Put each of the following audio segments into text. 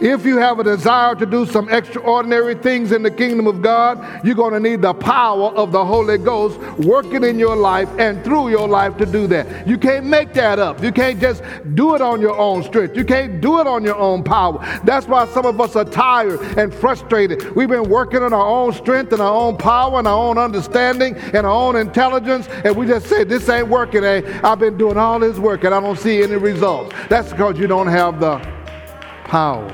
If you have a desire to do some extraordinary things in the kingdom of God, you're going to need the power of the Holy Ghost working in your life and through your life to do that. You can't make that up. You can't just do it on your own strength. You can't do it on your own power. That's why some of us are tired and frustrated. We've been working on our own strength and our own power and our own understanding and our own intelligence, and we just say, This ain't working. Eh? I've been doing all this work and I don't see any results. That's because you don't have the power.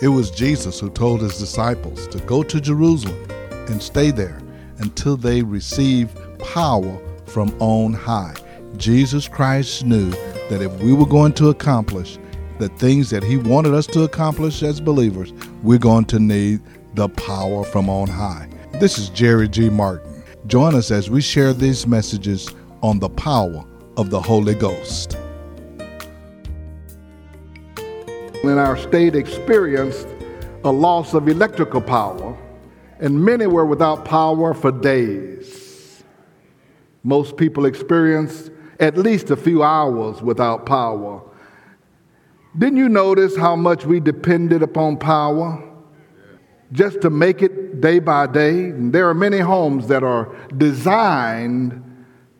It was Jesus who told his disciples to go to Jerusalem and stay there until they receive power from on high. Jesus Christ knew that if we were going to accomplish the things that he wanted us to accomplish as believers, we're going to need the power from on high. This is Jerry G. Martin. Join us as we share these messages on the power of the Holy Ghost. In our state experienced a loss of electrical power, and many were without power for days. Most people experienced at least a few hours without power. Didn't you notice how much we depended upon power just to make it day by day? And there are many homes that are designed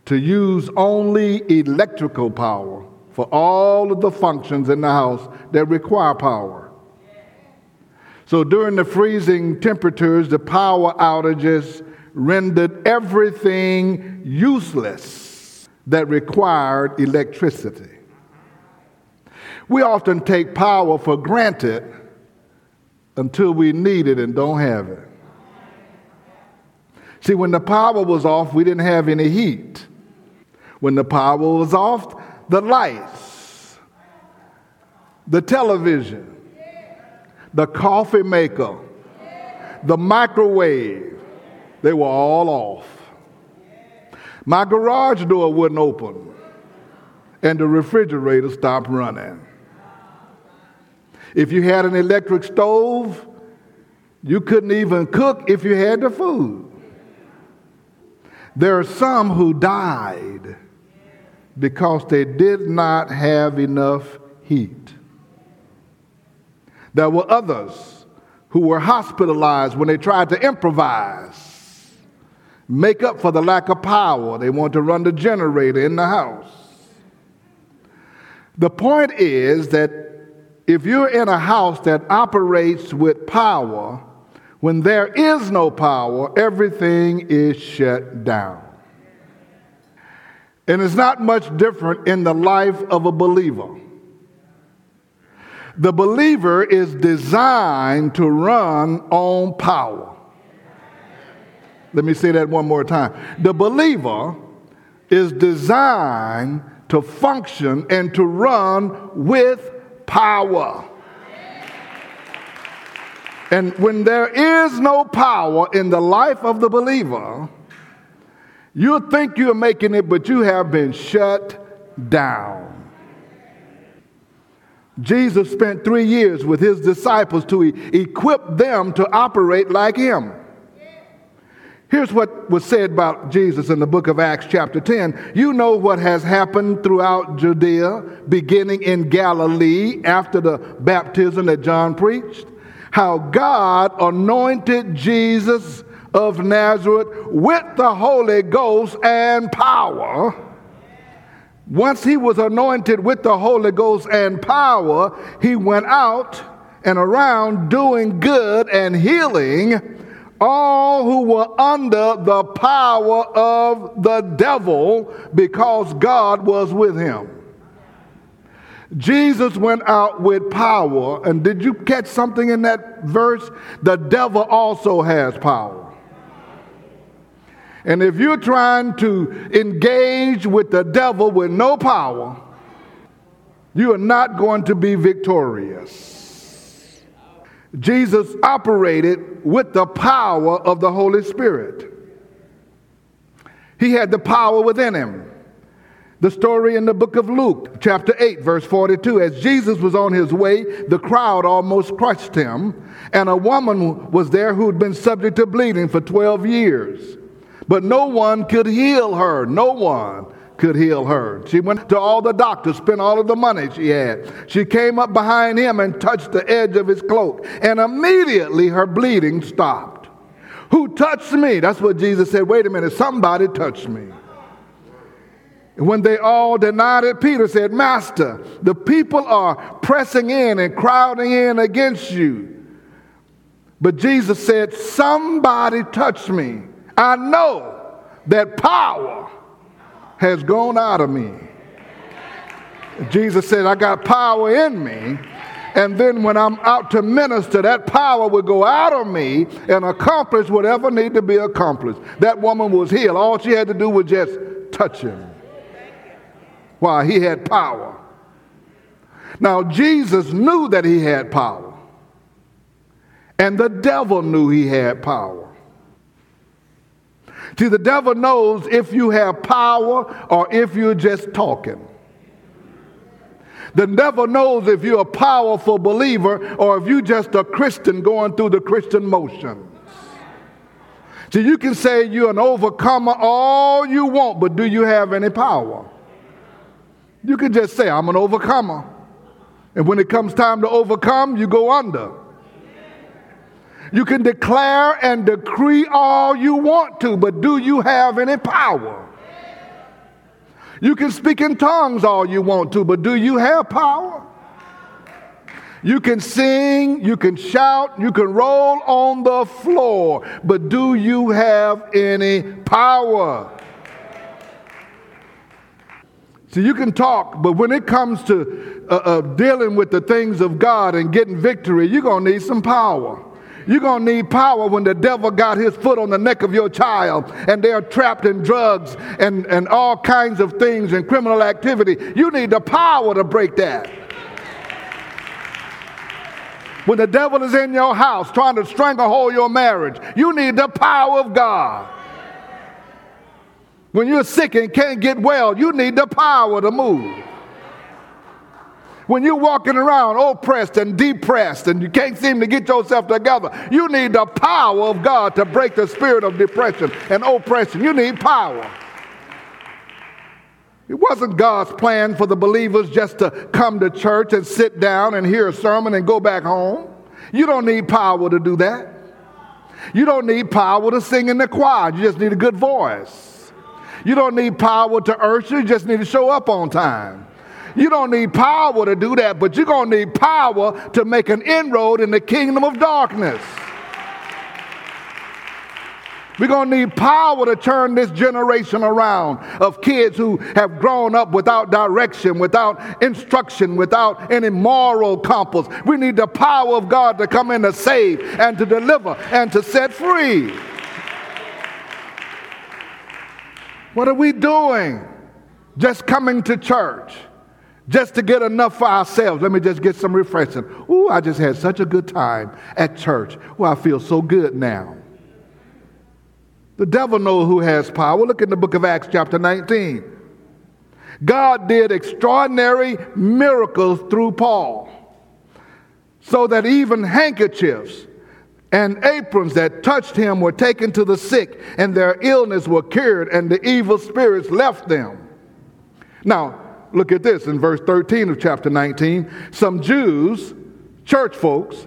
to use only electrical power for all of the functions in the house that require power. So during the freezing temperatures, the power outages rendered everything useless that required electricity. We often take power for granted until we need it and don't have it. See, when the power was off, we didn't have any heat. When the power was off, the lights, the television, the coffee maker, the microwave, they were all off. My garage door wouldn't open, and the refrigerator stopped running. If you had an electric stove, you couldn't even cook if you had the food. There are some who died because they did not have enough heat. There were others who were hospitalized when they tried to improvise, make up for the lack of power. They wanted to run the generator in the house. The point is that if you're in a house that operates with power, when there is no power, everything is shut down. And it's not much different in the life of a believer. The believer is designed to run on power. Let me say that one more time. The believer is designed to function and to run with power. And when there is no power in the life of the believer, you think you're making it, but you have been shut down. Jesus spent three years with his disciples to equip them to operate like him. Here's what was said about Jesus in the book of Acts, chapter 10. You know what has happened throughout Judea, beginning in Galilee after the baptism that John preached. How God anointed Jesus of Nazareth with the Holy Ghost and power. Once he was anointed with the Holy Ghost and power, he went out and around doing good and healing all who were under the power of the devil because God was with him. Jesus went out with power, and did you catch something in that verse? The devil also has power. And if you're trying to engage with the devil with no power, you are not going to be victorious. Jesus operated with the power of the Holy Spirit. He had the power within him. The story in the book of Luke, chapter 8, verse 42. As Jesus was on his way, the crowd almost crushed him, and a woman was there who had been subject to bleeding for 12 years. But no one could heal her. No one could heal her. She went to all the doctors, spent all of the money she had. She came up behind him and touched the edge of his cloak, and immediately her bleeding stopped. Who touched me? That's what Jesus said. Wait a minute, somebody touched me. And when they all denied it, Peter said, Master, the people are pressing in and crowding in against you. But Jesus said, Somebody touched me. I know that power has gone out of me. Jesus said, I got power in me. And then when I'm out to minister, that power will go out of me and accomplish whatever need to be accomplished. That woman was healed. All she had to do was just touch him. Why? He had power. Now, Jesus knew that he had power. And the devil knew he had power. See, the devil knows if you have power or if you're just talking. The devil knows if you're a powerful believer or if you're just a Christian going through the Christian motions. See, you can say you're an overcomer all you want, but do you have any power? You can just say, I'm an overcomer. And when it comes time to overcome, you go under. You can declare and decree all you want to, but do you have any power? You can speak in tongues all you want to, but do you have power? You can sing, you can shout, you can roll on the floor, but do you have any power? See, you can talk, but when it comes to uh, uh, dealing with the things of God and getting victory, you're going to need some power. You're going to need power when the devil got his foot on the neck of your child and they're trapped in drugs and, and all kinds of things and criminal activity. You need the power to break that. When the devil is in your house trying to stranglehold your marriage, you need the power of God. When you're sick and can't get well, you need the power to move. When you're walking around oppressed and depressed and you can't seem to get yourself together, you need the power of God to break the spirit of depression and oppression. You need power. It wasn't God's plan for the believers just to come to church and sit down and hear a sermon and go back home. You don't need power to do that. You don't need power to sing in the choir. You just need a good voice. You don't need power to usher. You just need to show up on time. You don't need power to do that, but you're going to need power to make an inroad in the kingdom of darkness. We're going to need power to turn this generation around of kids who have grown up without direction, without instruction, without any moral compass. We need the power of God to come in to save and to deliver and to set free. What are we doing? Just coming to church just to get enough for ourselves. Let me just get some refreshing. Ooh, I just had such a good time at church. Well, I feel so good now. The devil knows who has power. Look in the book of Acts, chapter 19. God did extraordinary miracles through Paul, so that even handkerchiefs and aprons that touched him were taken to the sick, and their illness were cured, and the evil spirits left them. Now, look at this in verse 13 of chapter 19. Some Jews, church folks,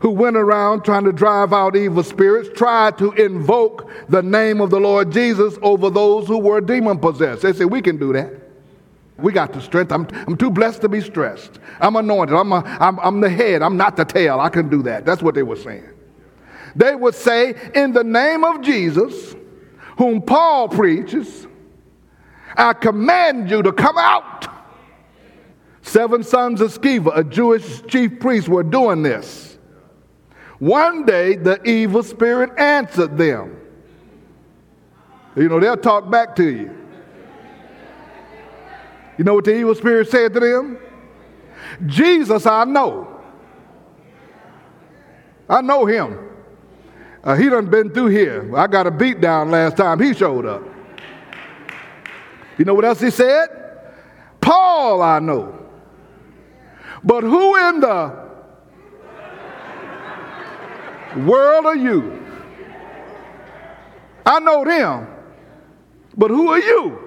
who went around trying to drive out evil spirits tried to invoke the name of the Lord Jesus over those who were demon possessed. They said, We can do that. We got the strength. I'm, I'm too blessed to be stressed. I'm anointed. I'm, a, I'm, I'm the head. I'm not the tail. I can do that. That's what they were saying. They would say, In the name of Jesus, whom Paul preaches, I command you to come out. Seven sons of Sceva, a Jewish chief priest, were doing this. One day, the evil spirit answered them. You know, they'll talk back to you. You know what the evil spirit said to them? Jesus, I know. I know him. Uh, he done been through here. I got a beat down last time he showed up. You know what else he said? Paul, I know. But who in the world are you? I know them, but who are you?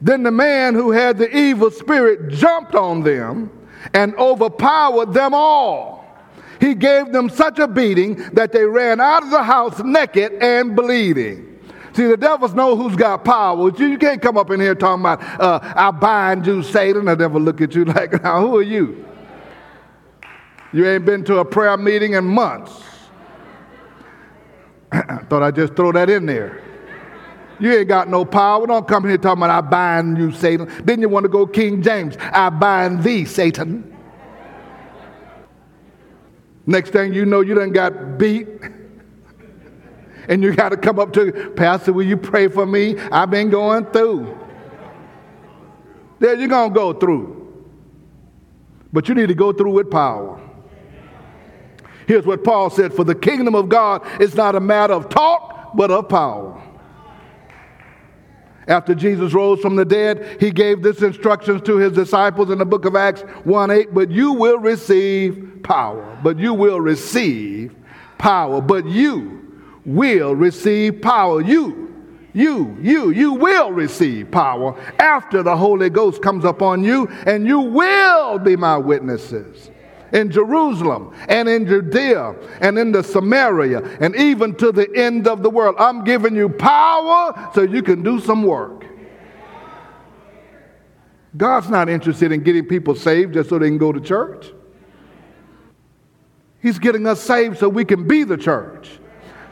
Then the man who had the evil spirit jumped on them and overpowered them all. He gave them such a beating that they ran out of the house naked and bleeding. See, the devils know who's got power. You, can't come up in here talking about, uh, I bind you, Satan. I never look at you like, now, who are you? You ain't been to a prayer meeting in months. Thought I'd just throw that in there. You ain't got no power. Don't come here talking about I bind you, Satan. Then you want to go King James. I bind thee, Satan. Next thing you know, you done got beat. And you got to come up to Pastor, will you pray for me? I've been going through. There you're going to go through. But you need to go through with power. Here's what Paul said For the kingdom of God is not a matter of talk, but of power. After Jesus rose from the dead, he gave this instructions to his disciples in the book of Acts 1 8, but you will receive power. But you will receive power. But you will receive power. You, you, you, you will receive power after the Holy Ghost comes upon you, and you will be my witnesses in Jerusalem and in Judea and in the Samaria and even to the end of the world. I'm giving you power so you can do some work. God's not interested in getting people saved just so they can go to church. He's getting us saved so we can be the church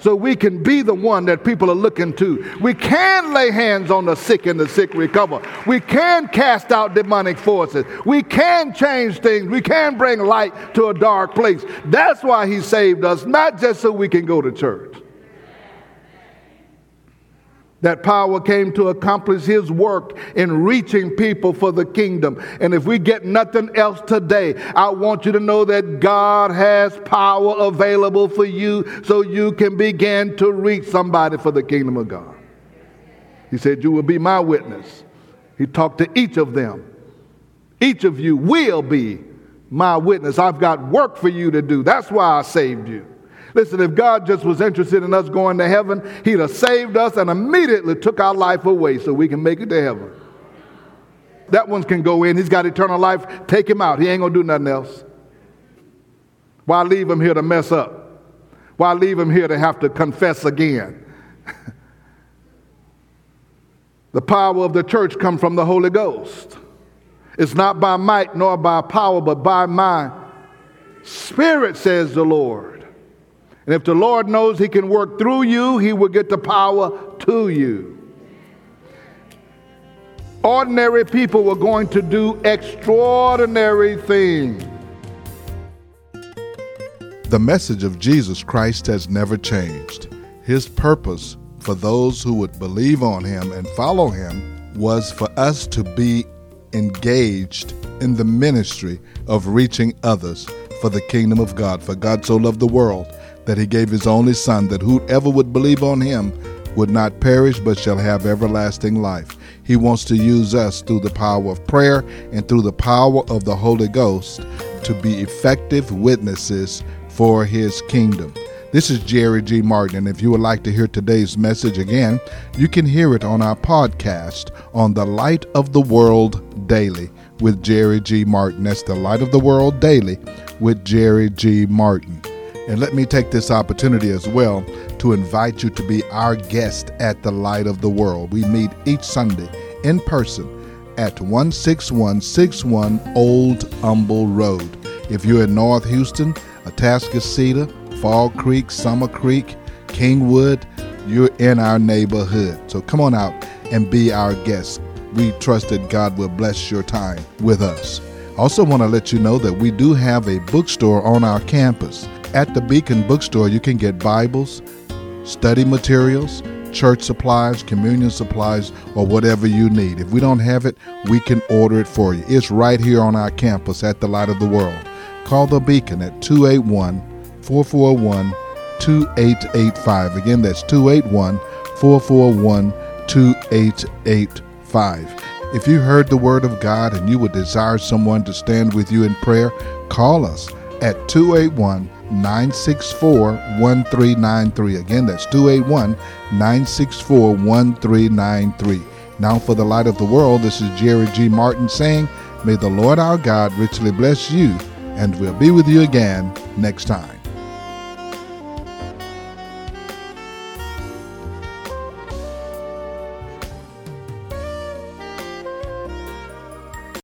so we can be the one that people are looking to. We can lay hands on the sick and the sick recover. We can cast out demonic forces. We can change things. We can bring light to a dark place. That's why he saved us, not just so we can go to church. That power came to accomplish his work in reaching people for the kingdom. And if we get nothing else today, I want you to know that God has power available for you so you can begin to reach somebody for the kingdom of God. He said, You will be my witness. He talked to each of them. Each of you will be my witness. I've got work for you to do. That's why I saved you. Listen, if God just was interested in us going to heaven, He'd have saved us and immediately took our life away so we can make it to heaven. That one can go in. He's got eternal life. Take him out. He ain't going to do nothing else. Why leave him here to mess up? Why leave him here to have to confess again? the power of the church comes from the Holy Ghost. It's not by might nor by power, but by my spirit, says the Lord. And if the Lord knows He can work through you, He will get the power to you. Ordinary people were going to do extraordinary things. The message of Jesus Christ has never changed. His purpose for those who would believe on Him and follow Him was for us to be engaged in the ministry of reaching others for the kingdom of God. For God so loved the world that he gave his only Son, that whoever would believe on him would not perish but shall have everlasting life. He wants to use us through the power of prayer and through the power of the Holy Ghost to be effective witnesses for his kingdom. This is Jerry G. Martin, and if you would like to hear today's message again, you can hear it on our podcast on the Light of the World Daily with Jerry G. Martin. That's the Light of the World Daily with Jerry G. Martin. And let me take this opportunity as well to invite you to be our guest at the Light of the World. We meet each Sunday in person at 16161 Old Humble Road. If you're in North Houston, Atascocita, Fall Creek, Summer Creek, Kingwood, you're in our neighborhood. So come on out and be our guest. We trust that God will bless your time with us. Also, want to let you know that we do have a bookstore on our campus. At the Beacon Bookstore, you can get Bibles, study materials, church supplies, communion supplies, or whatever you need. If we don't have it, we can order it for you. It's right here on our campus at the Light of the World. Call the Beacon at 281 441 2885. Again, that's 281 441 2885. If you heard the word of God and you would desire someone to stand with you in prayer, call us at 281 964 1393. Again, that's 281 964 1393. Now, for the light of the world, this is Jerry G. Martin saying, May the Lord our God richly bless you, and we'll be with you again next time.